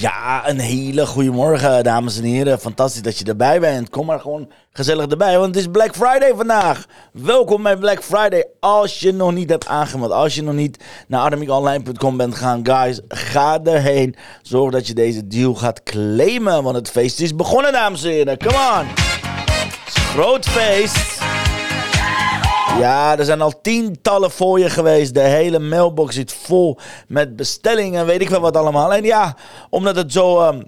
Ja, een hele goede morgen, dames en heren. Fantastisch dat je erbij bent. Kom maar gewoon gezellig erbij, want het is Black Friday vandaag. Welkom bij Black Friday. Als je nog niet hebt aangemeld, als je nog niet naar armiekonline.com bent gegaan, guys, ga erheen. Zorg dat je deze deal gaat claimen, want het feest is begonnen, dames en heren. Come on. Groot feest. Ja, er zijn al tientallen voor je geweest. De hele mailbox zit vol met bestellingen, weet ik wel wat allemaal. En ja, omdat het zo... ehm,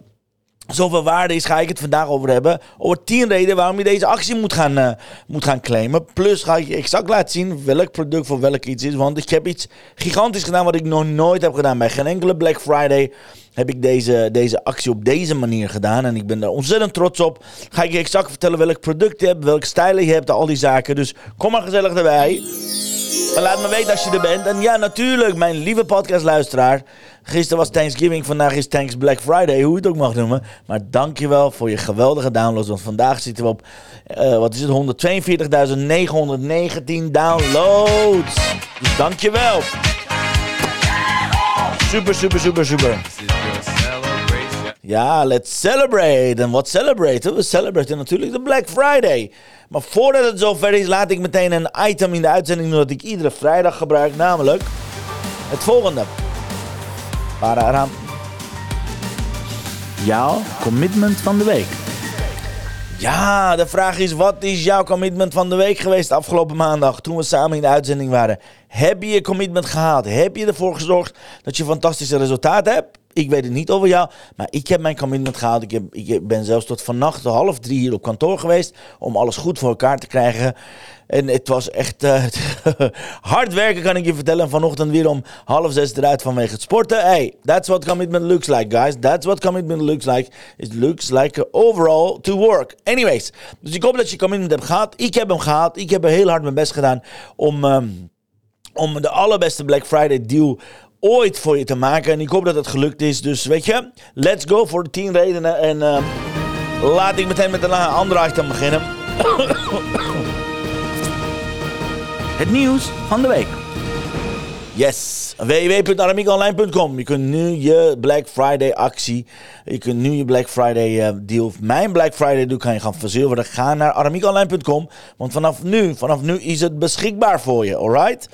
Zoveel waarde is, ga ik het vandaag over hebben. Over 10 redenen waarom je deze actie moet gaan, eh, moet gaan claimen. Plus ga ik je exact laten zien welk product voor welk iets is. Want ik heb iets gigantisch gedaan wat ik nog nooit heb gedaan. Bij geen enkele Black Friday heb ik deze, deze actie op deze manier gedaan. En ik ben daar ontzettend trots op. Ga ik je exact vertellen welk product je hebt, welke stijlen je hebt, al die zaken. Dus kom maar gezellig erbij. En laat me weten als je er bent. En ja, natuurlijk, mijn lieve podcastluisteraar. Gisteren was Thanksgiving, vandaag is Thanks Black Friday, hoe je het ook mag noemen. Maar dankjewel voor je geweldige downloads. Want vandaag zitten we op, eh, wat is het, 142.919 downloads. Dus dankjewel. Super, super, super, super. Ja, let's celebrate. En wat celebraten? We celebraten natuurlijk de Black Friday. Maar voordat het zover is, laat ik meteen een item in de uitzending doen dat ik iedere vrijdag gebruik. Namelijk het volgende. Pararam. Jouw commitment van de week. Ja, de vraag is: wat is jouw commitment van de week geweest afgelopen maandag toen we samen in de uitzending waren? Heb je je commitment gehaald? Heb je ervoor gezorgd dat je fantastische resultaten hebt? Ik weet het niet over jou, maar ik heb mijn commitment gehaald. Ik, ik ben zelfs tot vannacht half drie hier op kantoor geweest om alles goed voor elkaar te krijgen. En het was echt eh, hard werken, kan ik je vertellen. Vanochtend weer om half zes eruit vanwege het sporten. Hey, that's what commitment looks like, guys. That's what commitment looks like. It looks like overall to work. Anyways, dus ik hoop dat je commitment hebt gehad. Ik heb hem gehad. Ik heb heel hard mijn best gedaan om... ehm, om de allerbeste Black Friday deal ooit voor je te maken. En ik hoop dat het gelukt is. Dus weet je, let's go voor de 10 redenen. En eh, laat ik meteen met een andere item beginnen. Het nieuws van de week. Yes, www.aramiekonline.com. Je kunt nu je Black Friday actie, je kunt nu je Black Friday eh, deal, mijn Black Friday deal kan je gaan verzilveren. Ga naar aramiekonline.com, want vanaf nu, vanaf nu is het beschikbaar voor je, alright?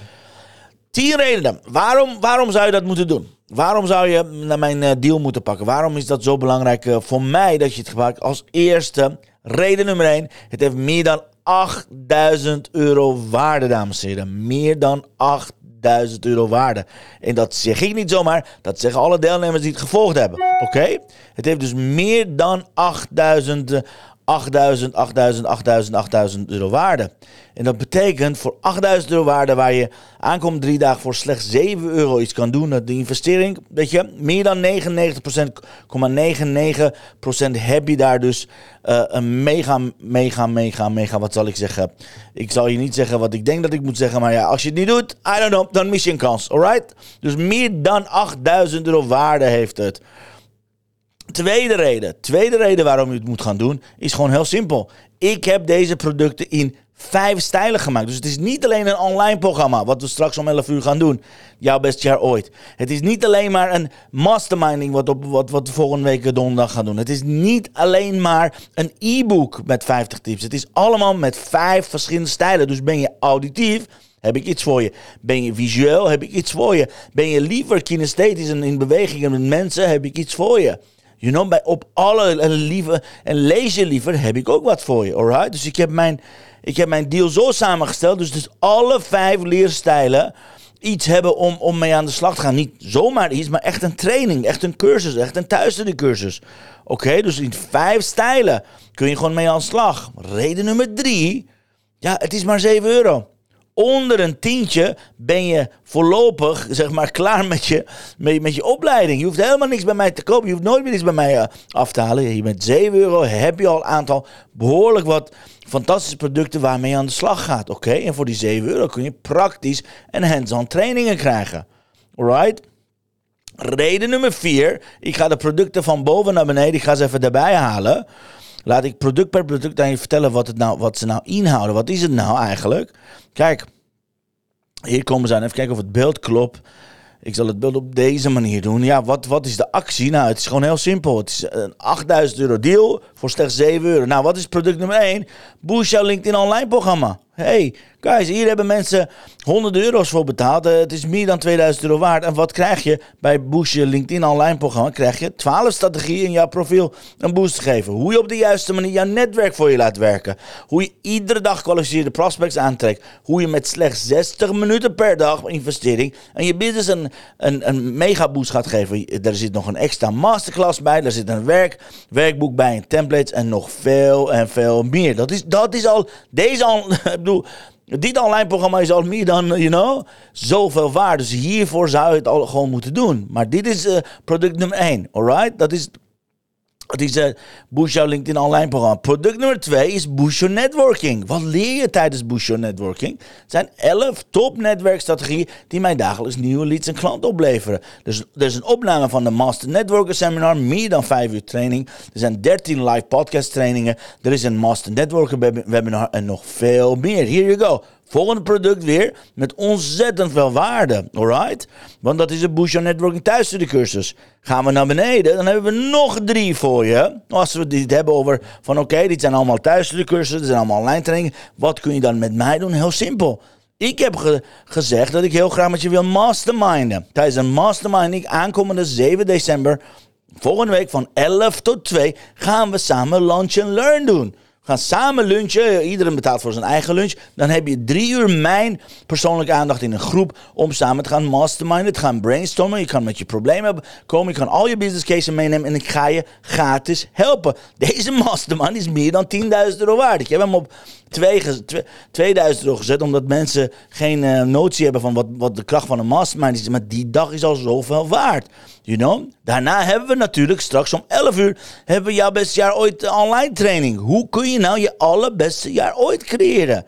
10 redenen. Waarom, waarom zou je dat moeten doen? Waarom zou je naar mijn eh, deal moeten pakken? Waarom is dat zo belangrijk eh, voor mij dat je het gebruikt? Als eerste, reden nummer 1. Het heeft meer dan 8000 euro waarde, dames en heren. Meer dan 8000 euro waarde. En dat zeg ik niet zomaar. Dat zeggen alle deelnemers die het gevolgd hebben. Oké? Het heeft dus meer dan 8000 eh, 8000, 8000, 8000, 8000 euro waarde. En dat betekent voor 8000 euro waarde waar je aankomt drie dagen voor slechts 7 euro iets kan doen. Dat de investering, weet je, meer dan 99,99% heb je daar dus eh, een mega, mega, mega, mega, wat zal ik zeggen? Ik zal je niet zeggen wat ik denk dat ik moet zeggen, maar ja, als je het niet doet, I don't know, dan mis je een kans, alright? Dus meer dan 8000 euro waarde heeft het. Tweede reden, tweede reden waarom je het moet gaan doen, is gewoon heel simpel. Ik heb deze producten in vijf stijlen gemaakt. Dus het is niet alleen een online programma, wat we straks om 11 uur gaan doen. Jouw best jaar ooit. Het is niet alleen maar een masterminding, wat, op, wat, wat we volgende week donderdag gaan doen. Het is niet alleen maar een e-book met 50 tips. Het is allemaal met vijf verschillende stijlen. Dus ben je auditief, heb ik iets voor je. Ben je visueel, heb ik iets voor je. Ben je liever kinesthetisch en in bewegingen met mensen, heb ik iets voor je. You know, bij, op alle lieve, en je liever, heb ik ook wat voor je. Alright? Dus ik heb mijn, ik heb mijn deal zo samengesteld. Dus, dus alle vijf leerstijlen iets hebben om, om mee aan de slag te gaan. Niet zomaar iets, maar echt een training, echt een cursus, echt een thuisstudiecursus. Oké, dus in vijf stijlen kun je gewoon mee aan de slag. Reden nummer drie, ja, het is maar 7 euro. Onder een tientje ben je voorlopig, zeg maar, klaar met je, met, met je opleiding. Je hoeft helemaal niks bij mij te kopen. Je hoeft nooit meer iets bij mij uh, af te halen. Je met 7 euro heb je al een aantal behoorlijk wat fantastische producten waarmee je aan de slag gaat. Oké, en voor die 7 euro kun je praktisch en hands-on trainingen krijgen. Alright? Reden nummer 4. Ik ga de producten van boven naar beneden. Ik ga ze even erbij halen. Laat ik product per product aan je vertellen wat, het nou, wat ze nou inhouden. Wat is het nou eigenlijk? Kijk, hier komen ze aan. Even kijken of het beeld klopt. Ik zal het beeld op deze manier doen. Ja, wat, wat is de actie? Nou, het is gewoon heel simpel. Het is een 8000 euro deal voor slechts 7 euro. Nou, wat is product nummer 1? Boost jouw LinkedIn online programma. Hey, guys, hier hebben mensen 100 euro's voor betaald. Uh, het is meer dan 2000 euro waard. En wat krijg je bij Boost je LinkedIn online programma? Krijg je 12 strategieën in jouw profiel een boost te geven. Hoe je op de juiste manier jouw netwerk voor je laat werken. Hoe je iedere dag kwalificeerde prospects aantrekt. Hoe je met slechts 60 minuten per dag investering en je business een, een, een mega boost gaat geven. Er zit nog een extra masterclass bij. Er zit een werk, werkboek bij, een templates en nog veel en veel meer. Dat is, dat is al, deze al, dit online programma is al meer dan, you know, zoveel waard. Dus hiervoor zou je het al gewoon moeten doen. Maar dit is uh, product nummer 1, alright? Dat is het is Boost jouw LinkedIn online programma. Product nummer 2 is Boost Networking. Wat leer je tijdens Boost Networking? Het zijn 11 top netwerkstrategieën die mij dagelijks nieuwe leads en klanten opleveren. Dus er is een opname van de Master Networker Seminar, meer dan 5 uur training. Er zijn 13 live podcast trainingen. Er is een Master Networker webinar en nog veel meer. Here you go. Volgende product weer met ontzettend veel waarde. Alright? Want dat is de Your Networking thuisstudiecursus. Gaan we naar beneden, dan hebben we nog drie voor je. Als we dit hebben over van oké, dit zijn allemaal thuisstudiecursussen, dit zijn allemaal online trainingen. Wat kun je dan met mij doen? Heel simpel. Ik heb gezegd dat ik heel graag met je wil masterminden. Tijdens een masterminding aankomende 7 december, volgende week van 11 tot 2, gaan we samen lunch and learn doen gaan samen lunchen. Iedereen betaalt voor zijn eigen lunch. Dan heb je drie uur mijn persoonlijke aandacht in een groep om samen te gaan masterminden, te gaan brainstormen. Je kan met je problemen komen. Je kan al je business cases meenemen en ik ga je gratis helpen. Deze mastermind is meer dan 10.000 euro waard. Ik heb hem op 2000 euro gezet, omdat mensen geen uh, notie hebben van wat, wat de kracht van een mastermind is. Maar die dag is al zoveel waard. You know? Daarna hebben we natuurlijk straks om 11 uur hebben we jouw beste jaar ooit online training. Hoe kun je nou je allerbeste jaar ooit creëren?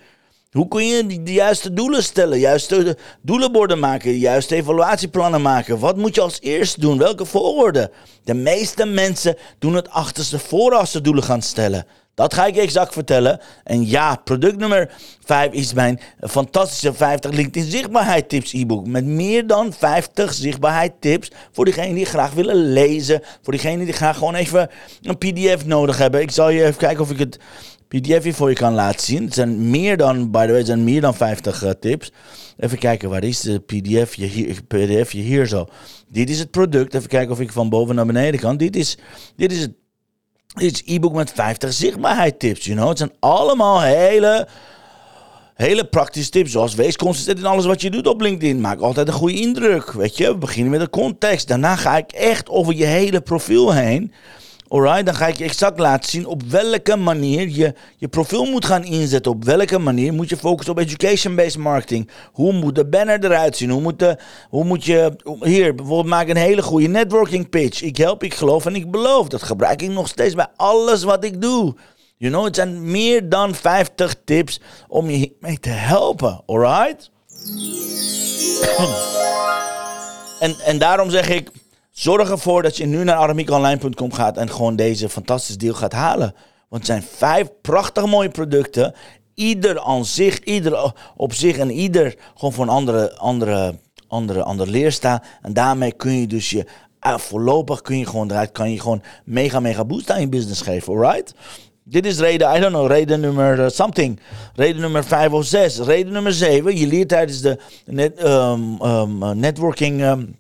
Hoe kun je de juiste doelen stellen, juiste doelenborden maken, juiste evaluatieplannen maken? Wat moet je als eerst doen? Welke volgorde? De meeste mensen doen het achterste voor als ze doelen gaan stellen. Dat ga ik exact vertellen. En ja, product nummer 5 is mijn fantastische 50 LinkedIn zichtbaarheid tips e-book. Met meer dan 50 zichtbaarheid tips voor diegenen die graag willen lezen. Voor diegenen die graag gewoon even een pdf nodig hebben. Ik zal je even kijken of ik het pdf hier voor je kan laten zien. Het zijn meer dan, by the way, het zijn meer dan 50 uh, tips. Even kijken, waar is de pdf je hier, pdf je hier zo. Dit is het product. Even kijken of ik van boven naar beneden kan. Dit is, dit is het is e-book met 50 zichtbaarheid tips, you know. Het zijn allemaal hele, hele praktische tips. Zoals wees consistent in alles wat je doet op LinkedIn. Maak altijd een goede indruk, weet je. We beginnen met de context. Daarna ga ik echt over je hele profiel heen. Alright, dan ga ik je exact laten zien op welke manier je je profiel moet gaan inzetten. Op welke manier moet je focussen op education-based marketing. Hoe moet de banner eruit zien? Hoe moet, de, hoe moet je... Hier, bijvoorbeeld maak een hele goede networking pitch. Ik help, ik geloof en ik beloof. Dat gebruik ik nog steeds bij alles wat ik doe. You know, het zijn meer dan 50 tips om je mee te helpen. Alright? en, en daarom zeg ik... Zorg ervoor dat je nu naar aramiekonline.com gaat en gewoon deze fantastische deal gaat halen. Want het zijn vijf prachtig mooie producten. Ieder aan zich, ieder op zich en ieder gewoon voor een andere, andere, andere, andere leer staan. En daarmee kun je dus je, uh, voorlopig kun je gewoon eruit, kan je gewoon mega, mega boost aan je business geven, alright? Dit is reden, I don't know, reden nummer uh, something. Reden nummer 5 of 6. Reden nummer 7. Je leert tijdens de net, um, um, networking um,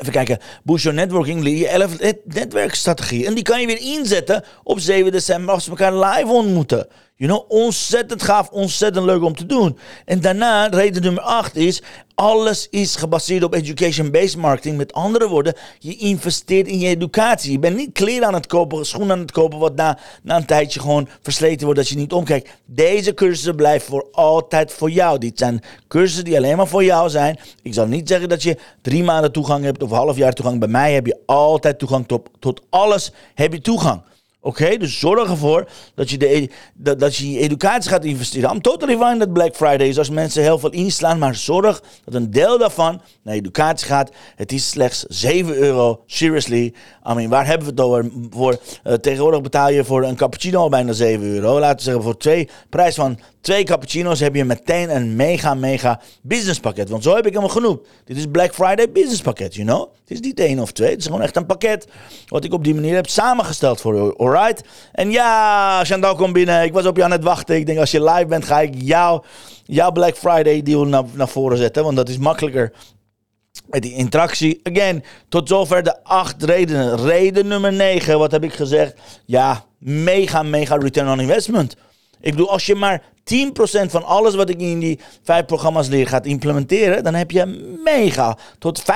Even kijken, Your Networking leer je 11 netwerkstrategieën. En die kan je weer inzetten op 7 december als we elkaar live ontmoeten. You know, ontzettend gaaf, ontzettend leuk om te doen. En daarna, reden nummer 8 is, alles is gebaseerd op education-based marketing. Met andere woorden, je investeert in je educatie. Je bent niet kleren aan het kopen, schoenen aan het kopen, wat na, na een tijdje gewoon versleten wordt dat je niet omkijkt. Deze cursussen blijven voor altijd voor jou. Dit zijn cursussen die alleen maar voor jou zijn. Ik zal niet zeggen dat je drie maanden toegang hebt of half jaar toegang. Bij mij heb je altijd toegang tot, tot alles. Heb je toegang. Oké, dus zorg ervoor dat je, de, dat, dat je je educatie gaat investeren. I'm totally fine dat Black Friday is als mensen heel veel inslaan. Maar zorg dat een deel daarvan naar educatie gaat. Het is slechts 7 euro. Seriously. I mean, waar hebben we het over? Voor, uh, tegenwoordig betaal je voor een cappuccino bijna 7 euro. Laten we zeggen voor twee, prijs van twee cappuccino's heb je meteen een mega, mega businesspakket. Want zo heb ik hem genoemd. Dit is Black Friday businesspakket, you know. Het is niet één of twee. Het is gewoon echt een pakket wat ik op die manier heb samengesteld voor u. En ja, Chantal komt binnen. Ik was op je aan het wachten. Ik denk als je live bent ga ik jou, jouw Black Friday deal naar, naar voren zetten. Want dat is makkelijker met die interactie. Again, tot zover de acht redenen. Reden nummer negen, wat heb ik gezegd? Ja, mega, mega return on investment. Ik bedoel, als je maar 10% van alles wat ik in die vijf programma's leer gaat implementeren, dan heb je mega tot 50.000%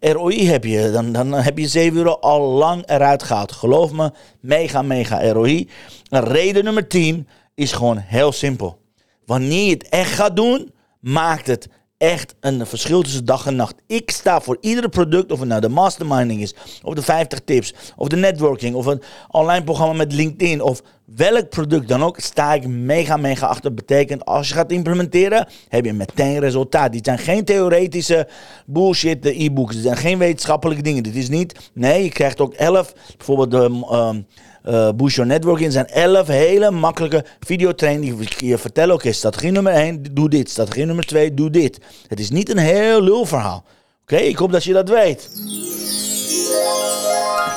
ROI heb je. Dan, dan heb je 7 euro al lang eruit gehaald. Geloof me, mega, mega ROI. En reden nummer 10 is gewoon heel simpel. Wanneer je het echt gaat doen, maakt het echt een verschil tussen dag en nacht. Ik sta voor iedere product, of het nou de masterminding is, of de 50 tips, of de networking, of een online programma met LinkedIn, of welk product dan ook, sta ik mega, mega achter. Betekent, als je gaat implementeren, heb je meteen resultaat. Dit zijn geen theoretische bullshit e-books. Dit zijn geen wetenschappelijke dingen. Dit is niet, nee, je krijgt ook 11, bijvoorbeeld de... Um, uh, Your Networking zijn 11 hele makkelijke videotrainingen je vertellen. Oké, okay, strategie nummer 1, doe dit. Strategie nummer 2, doe dit. Het is niet een heel lul verhaal. Oké, ik hoop dat je dat weet.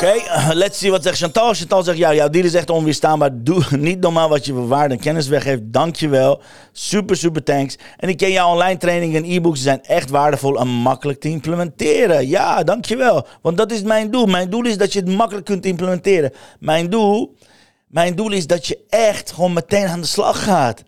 Oké, okay, let's see wat zegt Chantal. Chantal zegt, ja, jouw deal is echt onweerstaanbaar. Doe niet normaal wat je voor waarde en kennis weggeeft. Dankjewel. Super, super thanks. En ik ken jouw online trainingen en e-books. Ze zijn echt waardevol en makkelijk te implementeren. Ja, dankjewel. Want dat is mijn doel. Mijn doel is dat je het makkelijk kunt implementeren. Mijn doel, mijn doel is dat je echt gewoon meteen aan de slag gaat.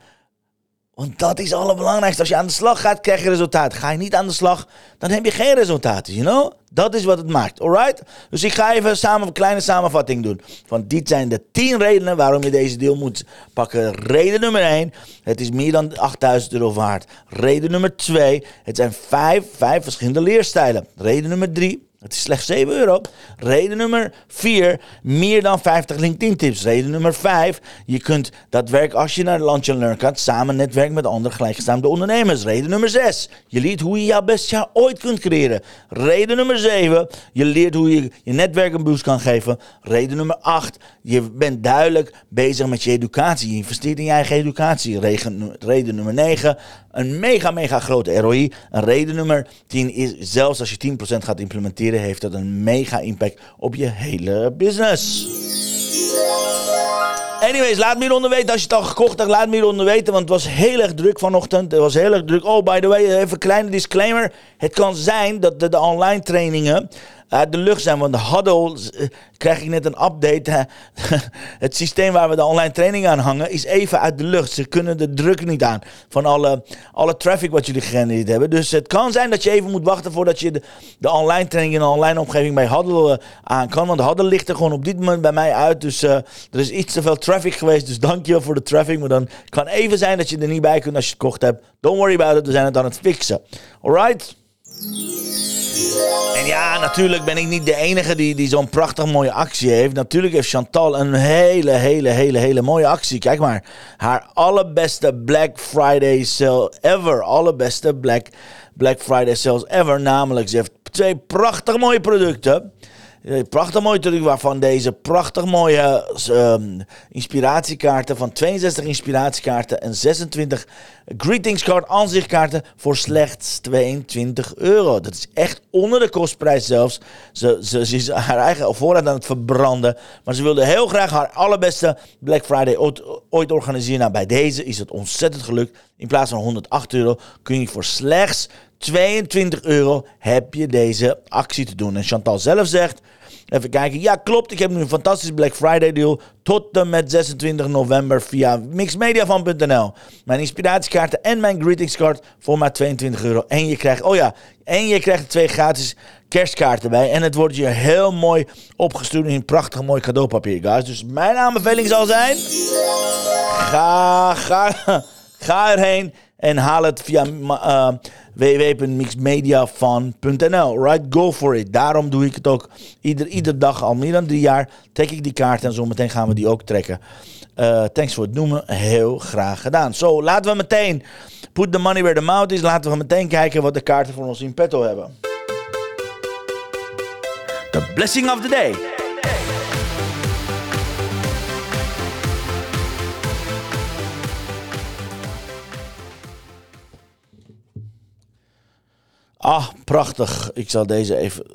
Want dat is het allerbelangrijkste. Als je aan de slag gaat, krijg je resultaat. Ga je niet aan de slag, dan heb je geen resultaten, you know? Dat is wat het maakt, alright? Dus ik ga even samen een kleine samenvatting doen. Want dit zijn de 10 redenen waarom je deze deal moet pakken. Reden nummer 1, het is meer dan 8000 euro waard. Reden nummer 2, het zijn 5, 5 verschillende leerstijlen. Reden nummer 3, het is slechts 7 euro. Reden nummer 4, meer dan 50 LinkedIn tips. Reden nummer 5, je kunt dat werk als je naar Lunch Learn gaat, samen netwerken met andere gelijkgestemde ondernemers. Reden nummer 6, je leert hoe je jouw beste jaar ooit kunt creëren. Reden nummer 7, je leert hoe je je netwerk een boost kan geven. Reden nummer 8, je bent duidelijk bezig met je educatie. Je investeert in je eigen educatie. Reden, reden nummer 9, een mega, mega grote ROI. En reden nummer 10 is, zelfs als je 10% gaat implementeren, heeft dat een mega impact op je hele business. Anyways, laat me hieronder weten als je het al gekocht hebt. Laat me hieronder weten, want het was heel erg druk vanochtend. Het was heel erg druk. Oh, by the way, even een kleine disclaimer. Het kan zijn dat de online trainingen uit de lucht zijn. Want de Huddle, uh, krijg ik net een update. het systeem waar we de online training aan hangen is even uit de lucht. Ze kunnen de druk niet aan van alle, alle traffic wat jullie gegenereerd hebben. Dus het kan zijn dat je even moet wachten voordat je de, de online training in een online omgeving bij Huddle uh, aan kan. Want Huddle ligt er gewoon op dit moment bij mij uit. Dus er is iets te veel traffic geweest. Dus dankjewel voor de traffic. Maar dan kan even zijn dat je er niet bij kunt als je het gekocht hebt. Don't worry about it. We zijn het aan het fixen. Alright? En ja, natuurlijk ben ik niet de enige die, die zo'n prachtig mooie actie heeft. Natuurlijk heeft Chantal een hele, hele, hele, hele mooie actie. Kijk maar. Haar allerbeste Black Friday sale ever. Allerbeste Black, Black Friday sales ever. Namelijk, ze heeft twee prachtig mooie producten. Prachtig mooi natuurlijk, waarvan deze prachtig mooie uh, inspiratiekaarten van 62 inspiratiekaarten en 26 greetingscard aanzichtkaarten voor slechts 22 euro. Dat is echt onder de kostprijs zelfs. Ze, ze, ze is haar eigen voorraad aan het verbranden. Maar ze wilde heel graag haar allerbeste Black Friday ooit, ooit organiseren. Nou, bij deze is het ontzettend gelukt. In plaats van 108 euro kun je voor slechts 22 euro heb je deze actie te doen. En Chantal zelf zegt, Even kijken. Ja, klopt. Ik heb nu een fantastisch Black Friday deal. Tot en met 26 november via mixmediavan.nl. Mijn inspiratiekaarten en mijn greetingscard voor maar 22 euro. En je krijgt, oh ja, en je krijgt twee gratis kerstkaarten bij. En het wordt je heel mooi opgestuurd in prachtig mooi cadeaupapier, guys. Dus mijn aanbeveling zal zijn... Ga, ga, ga erheen en haal het via uh, www.mixmediafan.nl. Right, go for it. Daarom doe ik het ook ieder, iedere dag al meer dan drie jaar. Trek ik die kaart en zo meteen gaan we die ook trekken. Uh, thanks voor het noemen. Heel graag gedaan. Zo, laten we meteen put the money where the mouth is. Laten we meteen kijken wat de kaarten voor ons in petto hebben. The blessing of the day. Ah, prachtig. Ik zal deze even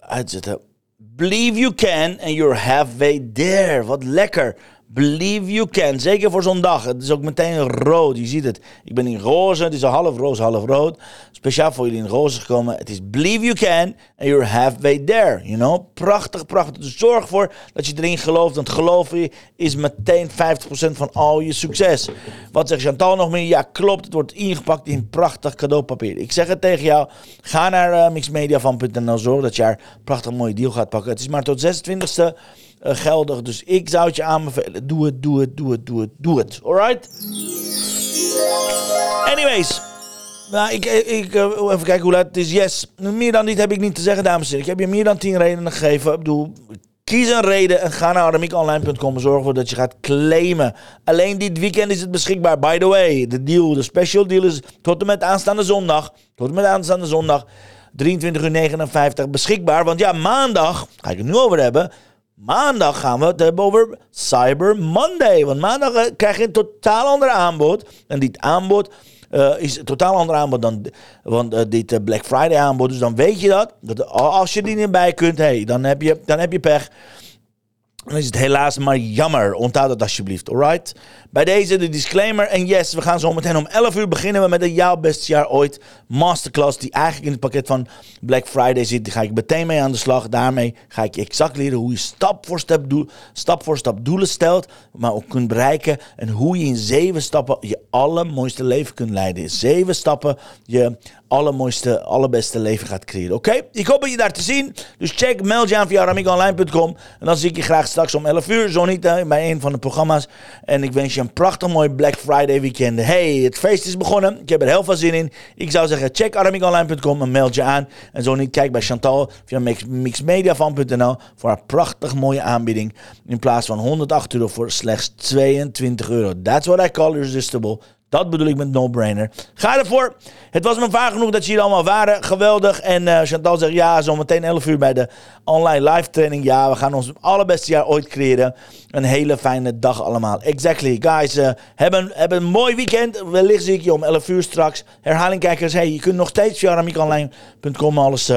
uitzetten. Believe you can and you're halfway there. Wat lekker. Believe you can. Zeker voor zo'n dag. Het is ook meteen rood. Je ziet het. Ik ben in roze. Het is een half roze, half rood. Speciaal voor jullie in roze gekomen. Het is believe you can and you're halfway there. You know? Prachtig, prachtig. Dus zorg ervoor dat je erin gelooft. Want geloven is meteen 50% van al je succes. Wat zegt Chantal nog meer? Ja, klopt. Het wordt ingepakt in prachtig cadeaupapier. Ik zeg het tegen jou. Ga naar uh, mixmediavan.nl. Zorg dat je haar prachtig mooie deal gaat pakken. Het is maar tot 26e uh, geldig. Dus ik zou het je aanbevelen. Doe het, doe het, doe het, doe het, doe het. Alright? Anyways. Nou, ik, ik, uh, even kijken hoe laat het is. Yes. Meer dan dit heb ik niet te zeggen, dames en heren. Ik heb je meer dan 10 redenen gegeven. Ik bedoel, kies een reden en ga naar aramiekonline.com. Zorg ervoor dat je gaat claimen. Alleen dit weekend is het beschikbaar. By the way, de deal, de special deal is tot en met aanstaande zondag. Tot en met aanstaande zondag. 23 uur 59 beschikbaar. Want ja, maandag, ga ik het nu over hebben Maandag gaan we het hebben over Cyber Monday. Want maandag eh, krijg je een totaal ander aanbod. En dit aanbod uh, is een totaal ander aanbod dan want, uh, dit Black Friday aanbod. Dus dan weet je dat. dat als je die niet bij kunt, hey, dan, heb je, dan heb je pech. Dan is het helaas maar jammer. Onthoud dat alsjeblieft, alright? Bij deze de disclaimer. En yes, we gaan zo meteen om 11 uur beginnen we met de jouw beste jaar ooit masterclass. Die eigenlijk in het pakket van Black Friday zit. Die ga ik meteen mee aan de slag. Daarmee ga ik je exact leren hoe je stap voor stap, doel, stap, voor stap doelen stelt. Maar ook kunt bereiken. En hoe je in zeven stappen je allermooiste leven kunt leiden. Zeven stappen je allermooiste, allerbeste leven gaat creëren. Oké? Ik hoop je daar te zien. Dus check, meld je aan via ramikonline.com. En dan zie ik je graag straks om 11 uur. Zo niet bij een van de programma's. En ik wens je een prachtig mooi Black Friday weekend. Hey, het feest is begonnen. Ik heb er heel veel zin in. Ik zou zeggen, check aramikonline.com en meld je aan. En zo niet, kijk bij Chantal via mixmediavan.nl voor haar prachtig mooie aanbieding. In plaats van 108 euro voor slechts 22 euro. That's what I call irresistible. Dat bedoel ik met no-brainer. Ga ervoor. Het was me vaak genoeg dat hier allemaal waren. Geweldig. En uh, Chantal zegt ja, zometeen 11 uur bij de online live training. Ja, we gaan ons allerbeste jaar ooit creëren. Een hele fijne dag allemaal. Exactly. Guys, uh, hebben, hebben een mooi weekend. Wellicht zie ik je om 11 uur straks. Herhaling kijkers. Hey, je kunt nog steeds via alles... Uh,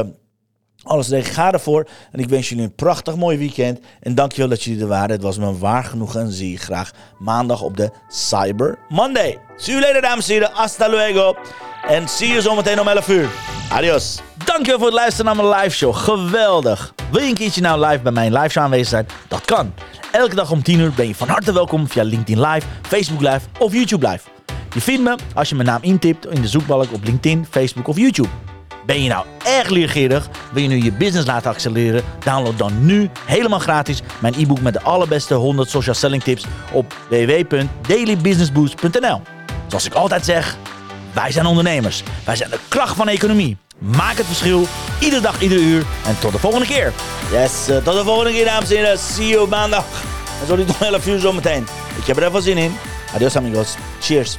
alles regelen. Ga ervoor. En ik wens jullie een prachtig mooi weekend. En dankjewel dat jullie er waren. Het was me waar genoeg en zie je graag maandag op de Cyber Monday. See you later, dames en heren. Hasta luego. En zie je zometeen om 11 uur. Adios. Dankjewel voor het luisteren naar mijn live show. Geweldig. Wil je een keertje nou live bij mijn live show aanwezig zijn? Dat kan. Elke dag om 10 uur ben je van harte welkom via LinkedIn Live, Facebook Live of YouTube Live. Je vindt me als je mijn naam intipt in de zoekbalk op LinkedIn, Facebook of YouTube. Ben je nou erg leergierig? Wil je nu je business laten accelereren? Download dan nu helemaal gratis mijn e-book met de allerbeste 100 social selling tips op www.dailybusinessboost.nl. Zoals ik altijd zeg, wij zijn ondernemers. Wij zijn de kracht van economie. Maak het verschil, iedere dag, ieder uur. En tot de volgende keer. Yes, uh, tot de volgende keer, dames en heren. See you maandag. En zo niet om 11 uur zometeen. Ik heb er even zin in. Adios, amigos. Cheers.